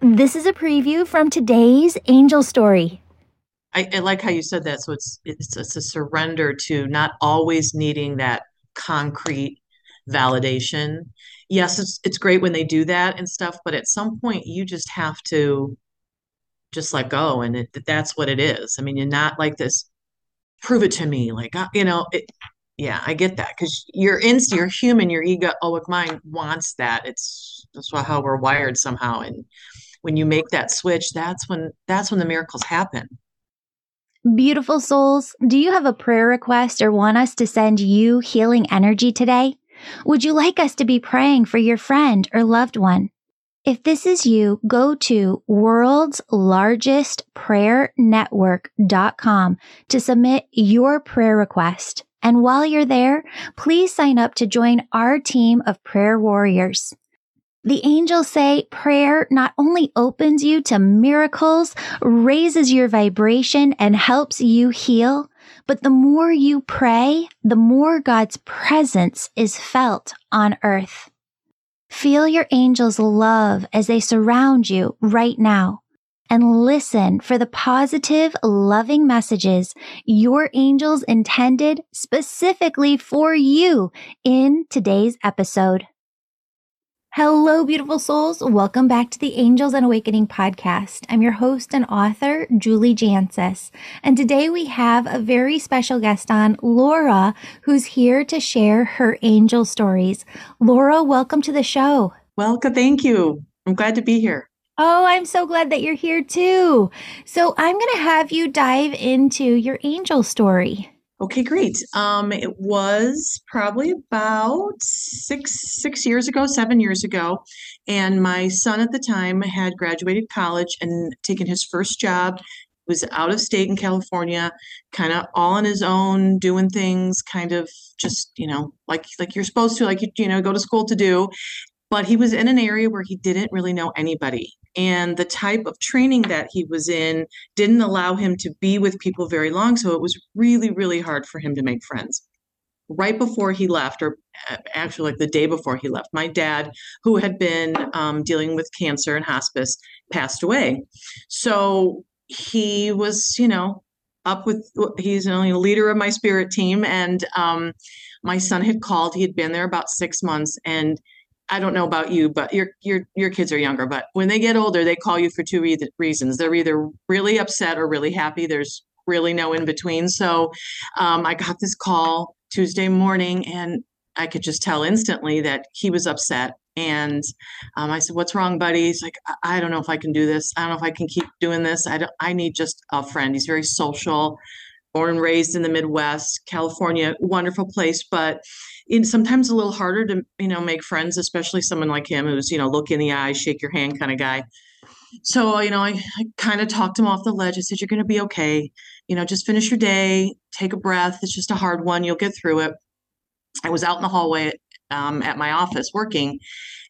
This is a preview from today's angel story. I, I, like how you said that. So it's, it's it's a surrender to not always needing that concrete validation. Yes, it's it's great when they do that and stuff, but at some point you just have to just let go, and it, that's what it is. I mean, you're not like this. Prove it to me, like uh, you know. It, yeah, I get that because your inst, your human, your ego, egoic mind wants that. It's that's how we're wired somehow, and when you make that switch, that's when that's when the miracles happen. Beautiful souls, do you have a prayer request or want us to send you healing energy today? Would you like us to be praying for your friend or loved one? If this is you, go to worldslargestprayernetwork.com to submit your prayer request. And while you're there, please sign up to join our team of prayer warriors. The angels say prayer not only opens you to miracles, raises your vibration, and helps you heal, but the more you pray, the more God's presence is felt on earth. Feel your angels' love as they surround you right now and listen for the positive, loving messages your angels intended specifically for you in today's episode. Hello, beautiful souls. Welcome back to the Angels and Awakening podcast. I'm your host and author, Julie Jancius. And today we have a very special guest on, Laura, who's here to share her angel stories. Laura, welcome to the show. Welcome. Thank you. I'm glad to be here. Oh, I'm so glad that you're here too. So I'm going to have you dive into your angel story. Okay, great. Um, it was probably about six six years ago, seven years ago, and my son at the time had graduated college and taken his first job. He was out of state in California, kind of all on his own, doing things, kind of just you know like like you're supposed to, like you you know go to school to do. But he was in an area where he didn't really know anybody and the type of training that he was in didn't allow him to be with people very long so it was really really hard for him to make friends. Right before he left or uh, actually like the day before he left my dad who had been um, dealing with cancer and hospice passed away. So he was you know up with he's only a leader of my spirit team and um, my son had called. He had been there about six months and I don't know about you, but your your your kids are younger. But when they get older, they call you for two re- reasons. They're either really upset or really happy. There's really no in between. So um, I got this call Tuesday morning, and I could just tell instantly that he was upset. And um, I said, "What's wrong, buddy?" He's like, I-, "I don't know if I can do this. I don't know if I can keep doing this. I don't. I need just a friend. He's very social." Born and raised in the Midwest, California, wonderful place, but it's sometimes a little harder to you know make friends especially someone like him who's you know look in the eye shake your hand kind of guy. So you know i, I kind of talked him off the ledge. I said you're going to be okay. You know just finish your day take a breath. It's just a hard one. You'll get through it. I was out in the hallway um, at my office working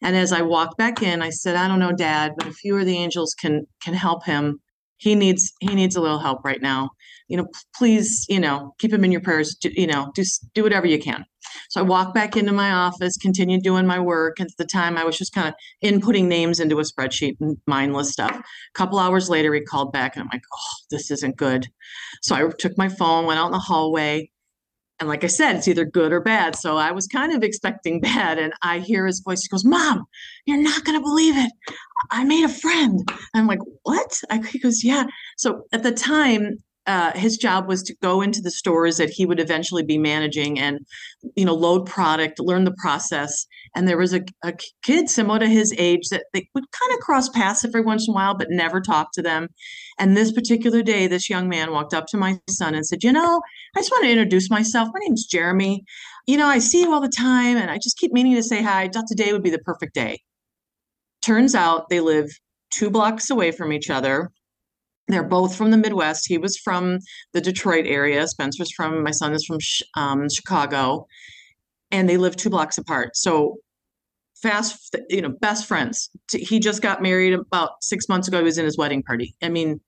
and as i walked back in i said i don't know dad but if you or the angels can can help him he needs he needs a little help right now you know please you know keep him in your prayers do, you know just do whatever you can so I walked back into my office, continued doing my work. At the time, I was just kind of inputting names into a spreadsheet and mindless stuff. A couple hours later, he called back, and I'm like, oh, this isn't good. So I took my phone, went out in the hallway. And like I said, it's either good or bad. So I was kind of expecting bad. And I hear his voice. He goes, Mom, you're not going to believe it. I made a friend. I'm like, What? I, he goes, Yeah. So at the time, uh, his job was to go into the stores that he would eventually be managing and you know load product learn the process. And there was a, a kid similar to his age that they would kind of cross paths every once in a while but never talk to them. And this particular day this young man walked up to my son and said you know i just want to introduce myself. My name's jeremy. You know i see you all the time and i just keep meaning to say hi. I thought today would be the perfect day. Turns out they live two blocks away from each other they're both from the Midwest. He was from the Detroit area. Spencer's from, my son is from um, Chicago, and they live two blocks apart. So fast, you know, best friends. He just got married about six months ago. He was in his wedding party. I mean,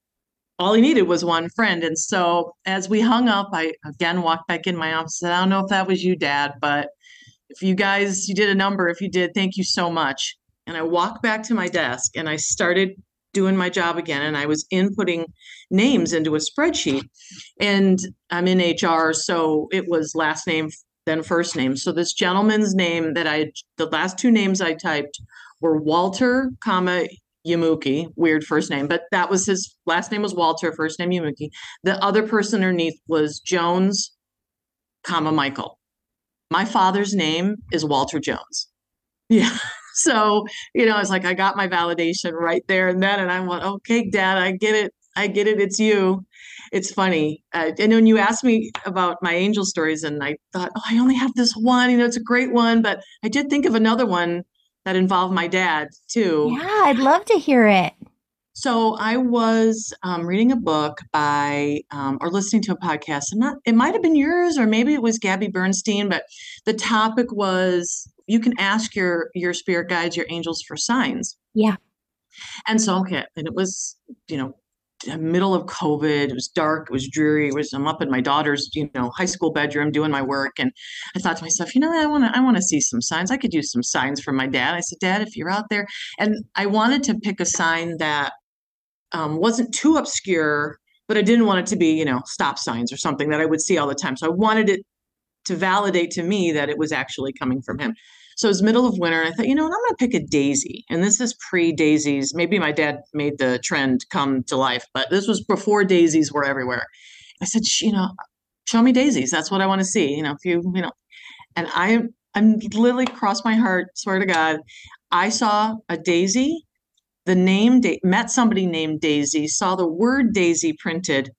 all he needed was one friend. And so as we hung up, I again walked back in my office. Said, I don't know if that was you, Dad, but if you guys, you did a number. If you did, thank you so much. And I walked back to my desk and I started doing my job again and I was inputting names into a spreadsheet. And I'm in HR, so it was last name, then first name. So this gentleman's name that I, the last two names I typed were Walter, comma, Yamuki, weird first name, but that was his last name was Walter, first name Yamuki. The other person underneath was Jones, comma, Michael. My father's name is Walter Jones. Yeah. So, you know, it's like I got my validation right there and then, and I went, okay, dad, I get it. I get it. It's you. It's funny. Uh, and when you asked me about my angel stories, and I thought, oh, I only have this one, you know, it's a great one, but I did think of another one that involved my dad too. Yeah, I'd love to hear it. So I was um, reading a book by, um, or listening to a podcast, and not, it might have been yours, or maybe it was Gabby Bernstein, but the topic was you can ask your your spirit guides, your angels for signs. Yeah. And so okay, and it was you know middle of COVID. It was dark. It was dreary. It was I'm up in my daughter's you know high school bedroom doing my work, and I thought to myself, you know, I want to I want to see some signs. I could use some signs from my dad. I said, Dad, if you're out there, and I wanted to pick a sign that um, wasn't too obscure, but I didn't want it to be you know stop signs or something that I would see all the time. So I wanted it to validate to me that it was actually coming from him. So it was middle of winter, and I thought, you know I'm going to pick a daisy. And this is pre daisies. Maybe my dad made the trend come to life, but this was before daisies were everywhere. I said, you know, show me daisies. That's what I want to see. You know, if you, you know, and I, I'm literally crossed my heart, swear to God, I saw a daisy. The name da- met somebody named Daisy, saw the word Daisy printed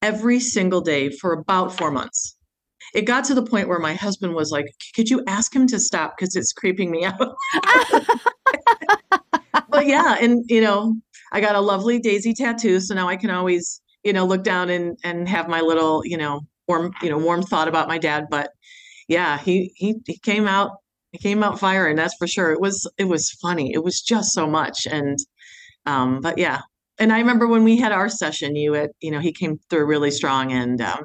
every single day for about four months it got to the point where my husband was like, could you ask him to stop? Because it's creeping me out. but yeah, and you know, I got a lovely daisy tattoo. So now I can always, you know, look down and and have my little, you know, warm, you know, warm thought about my dad. But yeah, he he he came out he came out firing, that's for sure. It was it was funny. It was just so much. And um, but yeah. And I remember when we had our session, you had, you know, he came through really strong and um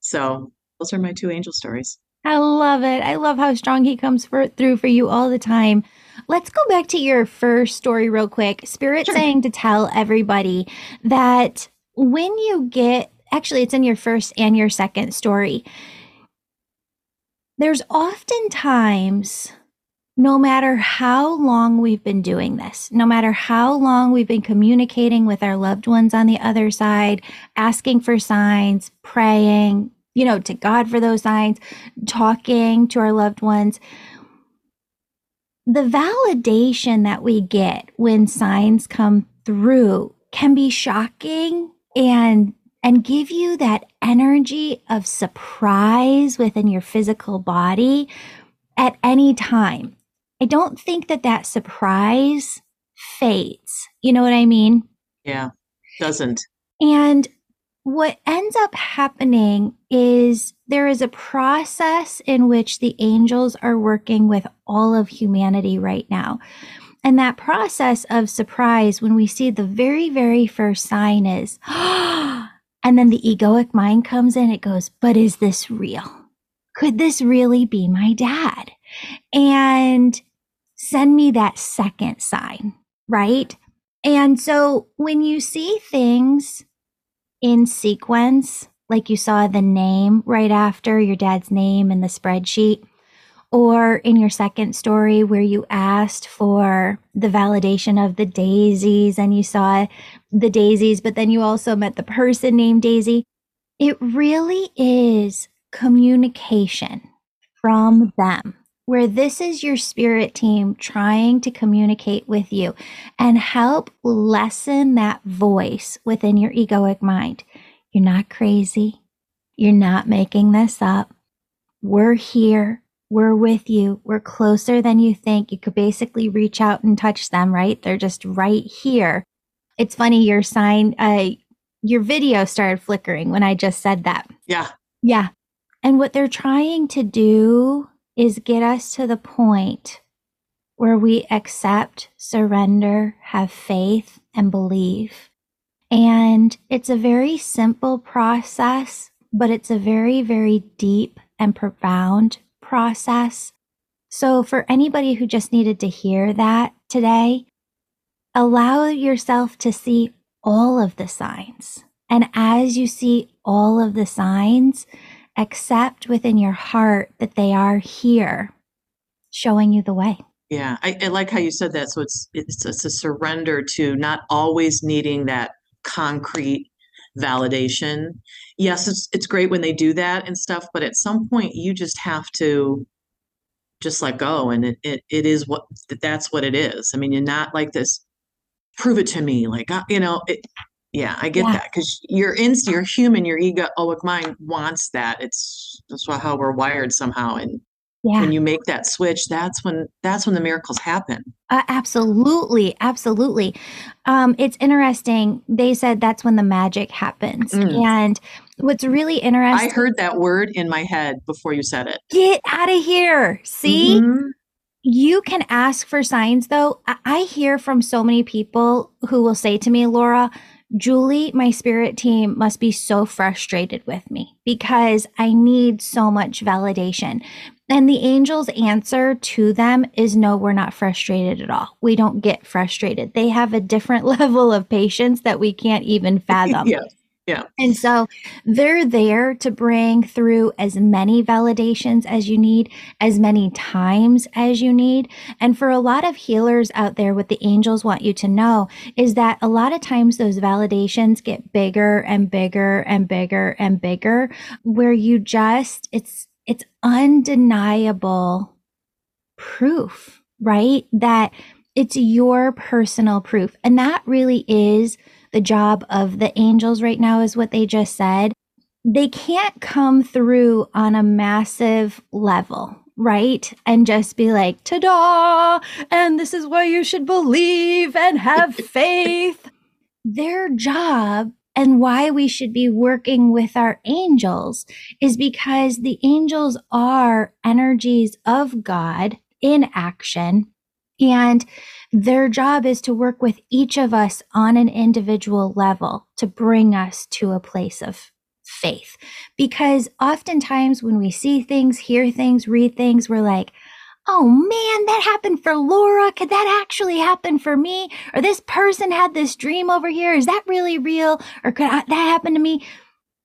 so those are my two angel stories. I love it. I love how strong he comes for, through for you all the time. Let's go back to your first story real quick. Spirit sure. saying to tell everybody that when you get, actually, it's in your first and your second story. There's oftentimes, no matter how long we've been doing this, no matter how long we've been communicating with our loved ones on the other side, asking for signs, praying, you know, to God for those signs, talking to our loved ones. The validation that we get when signs come through can be shocking and and give you that energy of surprise within your physical body at any time. I don't think that that surprise fades. You know what I mean? Yeah, doesn't. And what ends up happening is there is a process in which the angels are working with all of humanity right now. And that process of surprise, when we see the very, very first sign is, and then the egoic mind comes in, it goes, but is this real? Could this really be my dad? And send me that second sign, right? And so when you see things in sequence, like you saw the name right after your dad's name in the spreadsheet, or in your second story where you asked for the validation of the daisies and you saw the daisies, but then you also met the person named Daisy. It really is communication from them where this is your spirit team trying to communicate with you and help lessen that voice within your egoic mind. You're not crazy. You're not making this up. We're here. We're with you. We're closer than you think. You could basically reach out and touch them, right? They're just right here. It's funny, your sign, uh, your video started flickering when I just said that. Yeah. Yeah. And what they're trying to do is get us to the point where we accept, surrender, have faith, and believe. And it's a very simple process, but it's a very, very deep and profound process. So, for anybody who just needed to hear that today, allow yourself to see all of the signs. And as you see all of the signs, accept within your heart that they are here showing you the way. Yeah, I, I like how you said that. So it's, it's it's a surrender to not always needing that concrete validation. Yes, it's it's great when they do that and stuff, but at some point you just have to just let go and it, it, it is what that's what it is. I mean, you're not like this prove it to me like uh, you know it, yeah i get yeah. that because you're in you're human your egoic mind wants that it's that's how we're wired somehow and yeah. when you make that switch that's when that's when the miracles happen uh, absolutely absolutely um, it's interesting they said that's when the magic happens mm. and what's really interesting i heard that word in my head before you said it get out of here see mm-hmm. You can ask for signs though. I hear from so many people who will say to me, Laura, Julie, my spirit team must be so frustrated with me because I need so much validation. And the angel's answer to them is no, we're not frustrated at all. We don't get frustrated. They have a different level of patience that we can't even fathom. yes. Yeah. And so they're there to bring through as many validations as you need, as many times as you need. And for a lot of healers out there, what the angels want you to know is that a lot of times those validations get bigger and bigger and bigger and bigger, where you just, it's, it's undeniable proof, right? That it's your personal proof. And that really is the job of the angels right now, is what they just said. They can't come through on a massive level, right? And just be like, ta da! And this is why you should believe and have faith. Their job and why we should be working with our angels is because the angels are energies of God in action. And their job is to work with each of us on an individual level to bring us to a place of faith. Because oftentimes when we see things, hear things, read things, we're like, oh man, that happened for Laura. Could that actually happen for me? Or this person had this dream over here. Is that really real? Or could I, that happen to me?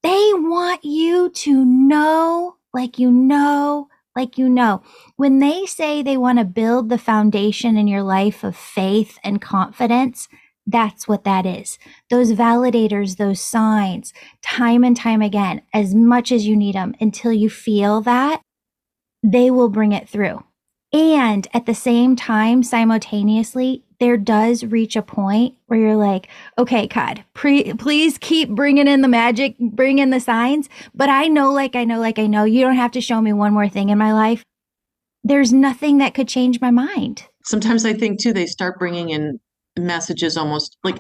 They want you to know, like you know, like you know. When they say they want to build the foundation in your life of faith and confidence, that's what that is. Those validators, those signs, time and time again, as much as you need them until you feel that, they will bring it through. And at the same time, simultaneously, there does reach a point where you're like, okay, God, pre- please keep bringing in the magic, bring in the signs. But I know, like, I know, like, I know, you don't have to show me one more thing in my life. There's nothing that could change my mind. Sometimes I think too, they start bringing in messages almost like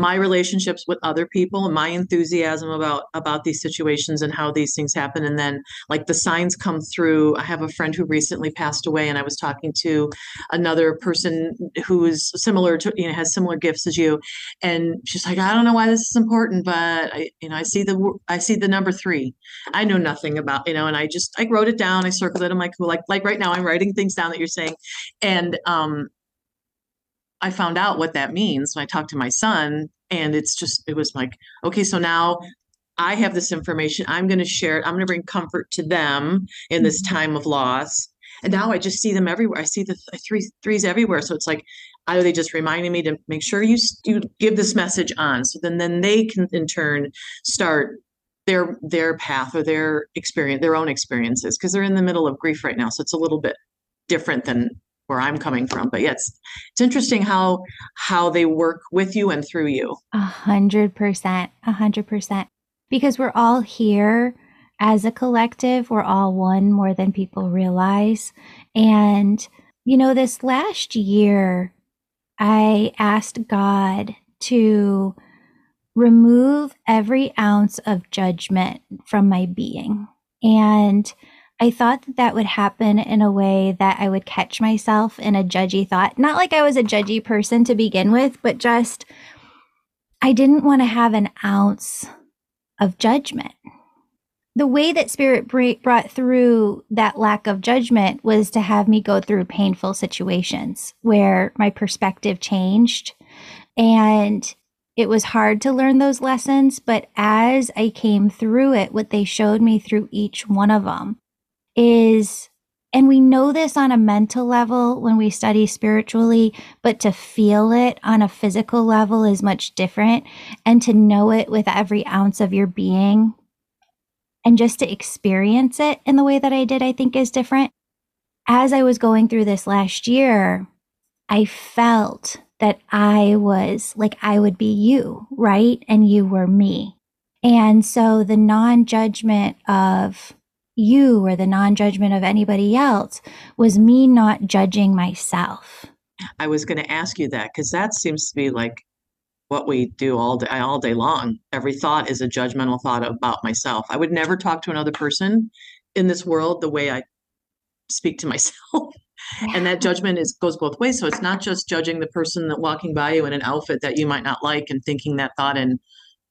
my relationships with other people and my enthusiasm about about these situations and how these things happen. And then like the signs come through. I have a friend who recently passed away and i was talking to another person who is similar to you know has similar gifts as you. And she's like i don't know why this is important but i you know i see the i see the number three. I know nothing about you know and i just i wrote it down i circled it. I'm like like like right now i'm writing things down that you're saying. And um I found out what that means when I talked to my son, and it's just it was like, okay, so now I have this information. I'm going to share it. I'm going to bring comfort to them in this mm-hmm. time of loss. And now I just see them everywhere. I see the th- three threes everywhere. So it's like, either they just reminding me to make sure you you give this message on, so then then they can in turn start their their path or their experience, their own experiences, because they're in the middle of grief right now. So it's a little bit different than where I'm coming from. But yes, it's interesting how how they work with you and through you. A hundred percent, a hundred percent. Because we're all here as a collective. We're all one more than people realize. And you know, this last year, I asked God to remove every ounce of judgment from my being. And I thought that that would happen in a way that I would catch myself in a judgy thought. Not like I was a judgy person to begin with, but just I didn't want to have an ounce of judgment. The way that Spirit brought through that lack of judgment was to have me go through painful situations where my perspective changed And it was hard to learn those lessons, but as I came through it, what they showed me through each one of them is and we know this on a mental level when we study spiritually, but to feel it on a physical level is much different. And to know it with every ounce of your being and just to experience it in the way that I did, I think is different. As I was going through this last year, I felt that I was like I would be you, right? And you were me. And so the non judgment of you or the non judgment of anybody else was me not judging myself. I was going to ask you that because that seems to be like what we do all day all day long. Every thought is a judgmental thought about myself. I would never talk to another person in this world the way I speak to myself. And that judgment is goes both ways. So it's not just judging the person that walking by you in an outfit that you might not like and thinking that thought and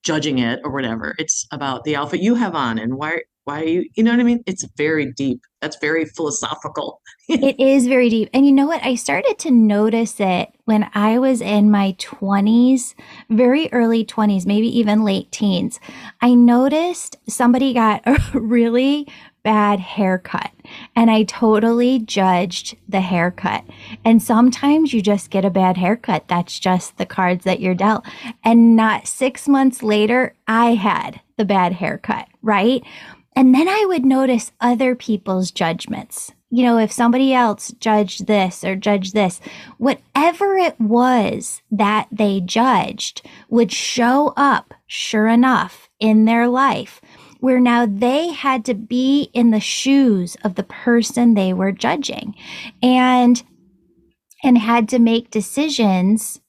judging it or whatever. It's about the outfit you have on and why why you you know what i mean it's very deep that's very philosophical it is very deep and you know what i started to notice it when i was in my 20s very early 20s maybe even late teens i noticed somebody got a really bad haircut and I totally judged the haircut. And sometimes you just get a bad haircut. That's just the cards that you're dealt. And not six months later, I had the bad haircut, right? And then I would notice other people's judgments. You know, if somebody else judged this or judged this, whatever it was that they judged would show up, sure enough, in their life, where now they had to be in the shoes of the person they were judging and and had to make decisions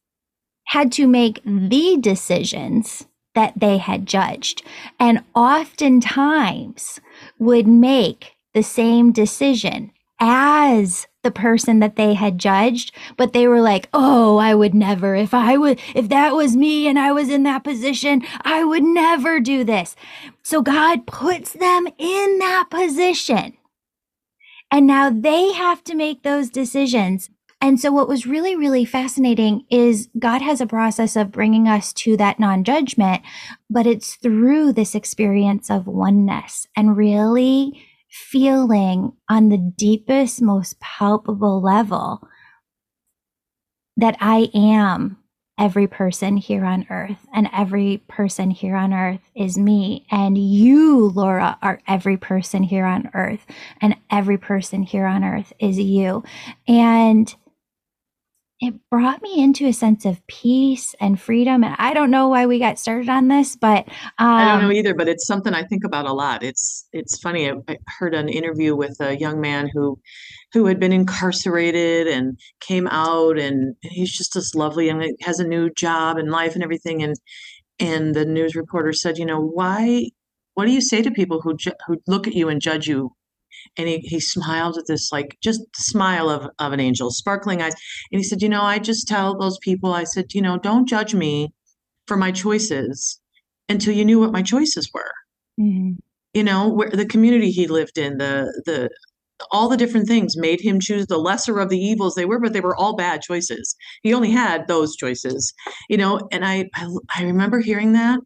had to make the decisions that they had judged, and oftentimes would make the same decision as the person that they had judged, but they were like, "Oh, I would never. If I would if that was me and I was in that position, I would never do this." So God puts them in that position. And now they have to make those decisions and so, what was really, really fascinating is God has a process of bringing us to that non judgment, but it's through this experience of oneness and really feeling on the deepest, most palpable level that I am every person here on earth, and every person here on earth is me. And you, Laura, are every person here on earth, and every person here on earth is you. And it brought me into a sense of peace and freedom. And I don't know why we got started on this, but um, I don't know um, either. But it's something I think about a lot. It's it's funny. I, I, heard an interview with a young man who who had been incarcerated and came out, and he's just this lovely and has a new job and life and everything. And and the news reporter said, you know, why? What do you say to people who ju- who look at you and judge you and he, he smiled with this like just smile of, of an angel sparkling eyes and he said you know i just tell those people i said you know don't judge me for my choices until you knew what my choices were mm-hmm. you know where the community he lived in the the all the different things made him choose the lesser of the evils they were but they were all bad choices he only had those choices you know and i i, I remember hearing that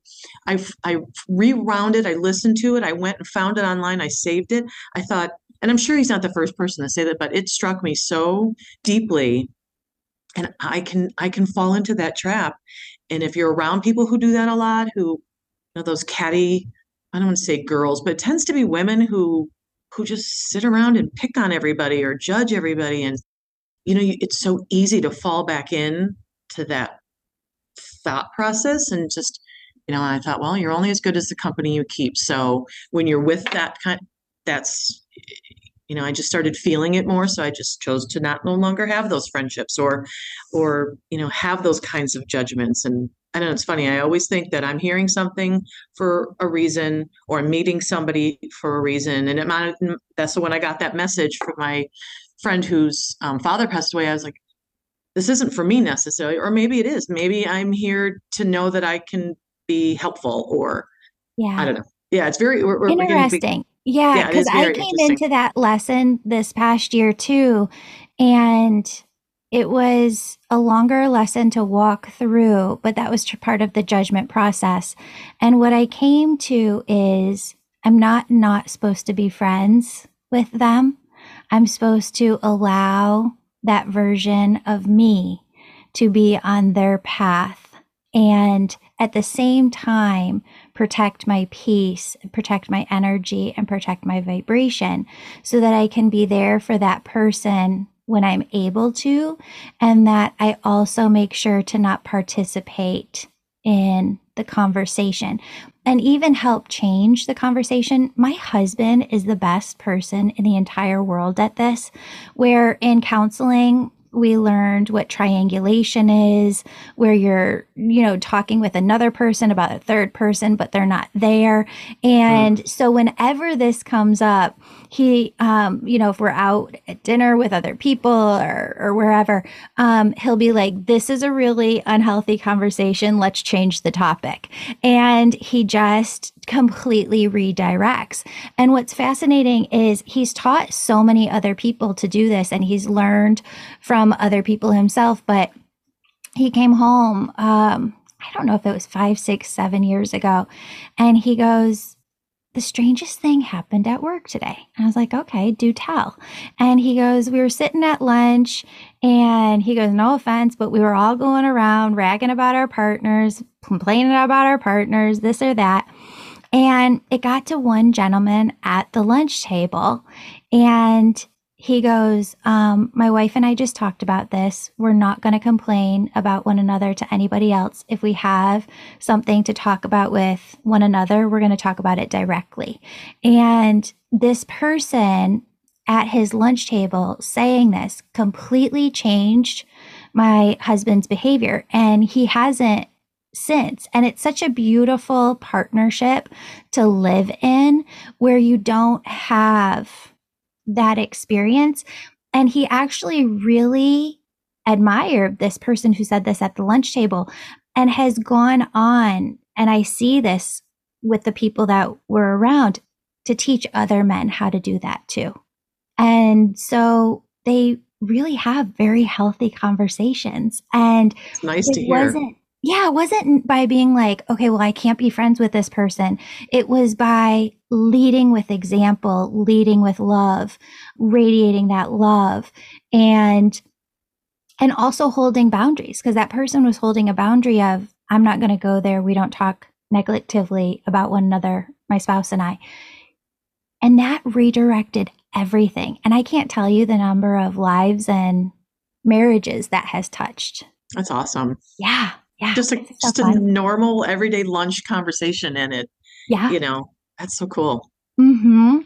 i i rewound it i listened to it i went and found it online i saved it i thought and I'm sure he's not the first person to say that, but it struck me so deeply. And I can I can fall into that trap. And if you're around people who do that a lot, who you know those catty, I don't want to say girls, but it tends to be women who who just sit around and pick on everybody or judge everybody. And you know it's so easy to fall back in to that thought process and just you know i thought well you're only as good as the company you keep. So when you're with that kind that's you know i just started feeling it more so i just chose to not no longer have those friendships or or you know have those kinds of judgments and i don't know it's funny i always think that i'm hearing something for a reason or I'm meeting somebody for a reason and it might that's when i got that message from my friend whose um, father passed away. I was like this isn't for me necessarily or maybe it is. Maybe i'm here to know that i can be helpful or yeah. i don't know. Yeah it's very we're, we're interesting. Yeah, because I came into that lesson this past year too. And it was a longer lesson to walk through, but that was part of the judgment process. And what I came to is I'm not not supposed to be friends with them. I'm supposed to allow that version of me to be on their path and at the same time protect my peace, protect my energy, and protect my vibration so that I can be there for that person when I'm able to, and that I also make sure to not participate in the conversation and even help change the conversation. My husband is the best person in the entire world at this, where in counseling, we learned what triangulation is, where you're, you know, talking with another person about a third person, but they're not there. And mm. so whenever this comes up, he, um, you know, if we're out at dinner with other people or, or wherever, um, he'll be like, this is a really unhealthy conversation. Let's change the topic. And he just completely redirects. And what's fascinating is he's taught so many other people to do this and he's learned from other people himself, but he came home, um, I don't know if it was five, six, seven years ago. And he goes, the strangest thing happened at work today. And I was like, okay, do tell. And he goes, we were sitting at lunch and he goes, no offense, but we were all going around ragging about our partners, complaining about our partners, this or that. And it got to one gentleman at the lunch table and he goes, um, My wife and I just talked about this. We're not going to complain about one another to anybody else. If we have something to talk about with one another, we're going to talk about it directly. And this person at his lunch table saying this completely changed my husband's behavior. And he hasn't since. And it's such a beautiful partnership to live in where you don't have that experience. And he actually really admired this person who said this at the lunch table and has gone on. And I see this with the people that were around to teach other men how to do that too. And so they really have very healthy conversations. And it's nice it to hear. Wasn't, yeah, it wasn't by being like, okay, well, I can't be friends with this person. It was by leading with example, leading with love, radiating that love and and also holding boundaries because that person was holding a boundary of I'm not going to go there. We don't talk negatively about one another, my spouse and I. And that redirected everything. And I can't tell you the number of lives and marriages that has touched. That's awesome. Yeah. Yeah. Just a just a normal everyday lunch conversation in it. Yeah. You know, that's so cool. Hmm.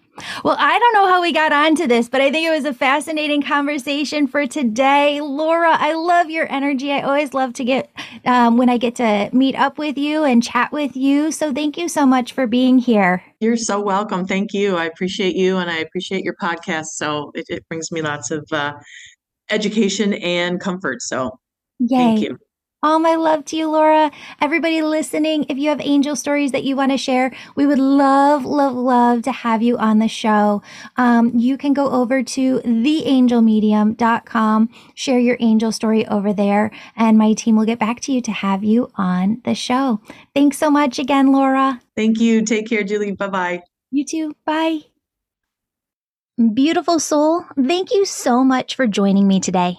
Well, I don't know how we got onto this, but I think it was a fascinating conversation for today. Laura, I love your energy. I always love to get um, when I get to meet up with you and chat with you. So thank you so much for being here. You're so welcome. Thank you. I appreciate you, and I appreciate your podcast. So it, it brings me lots of uh, education and comfort. So Yay. thank you. All my love to you, Laura. Everybody listening, if you have angel stories that you want to share, we would love, love, love to have you on the show. Um, you can go over to theangelmedium.com, share your angel story over there, and my team will get back to you to have you on the show. Thanks so much again, Laura. Thank you. Take care, Julie. Bye bye. You too. Bye. Beautiful soul, thank you so much for joining me today.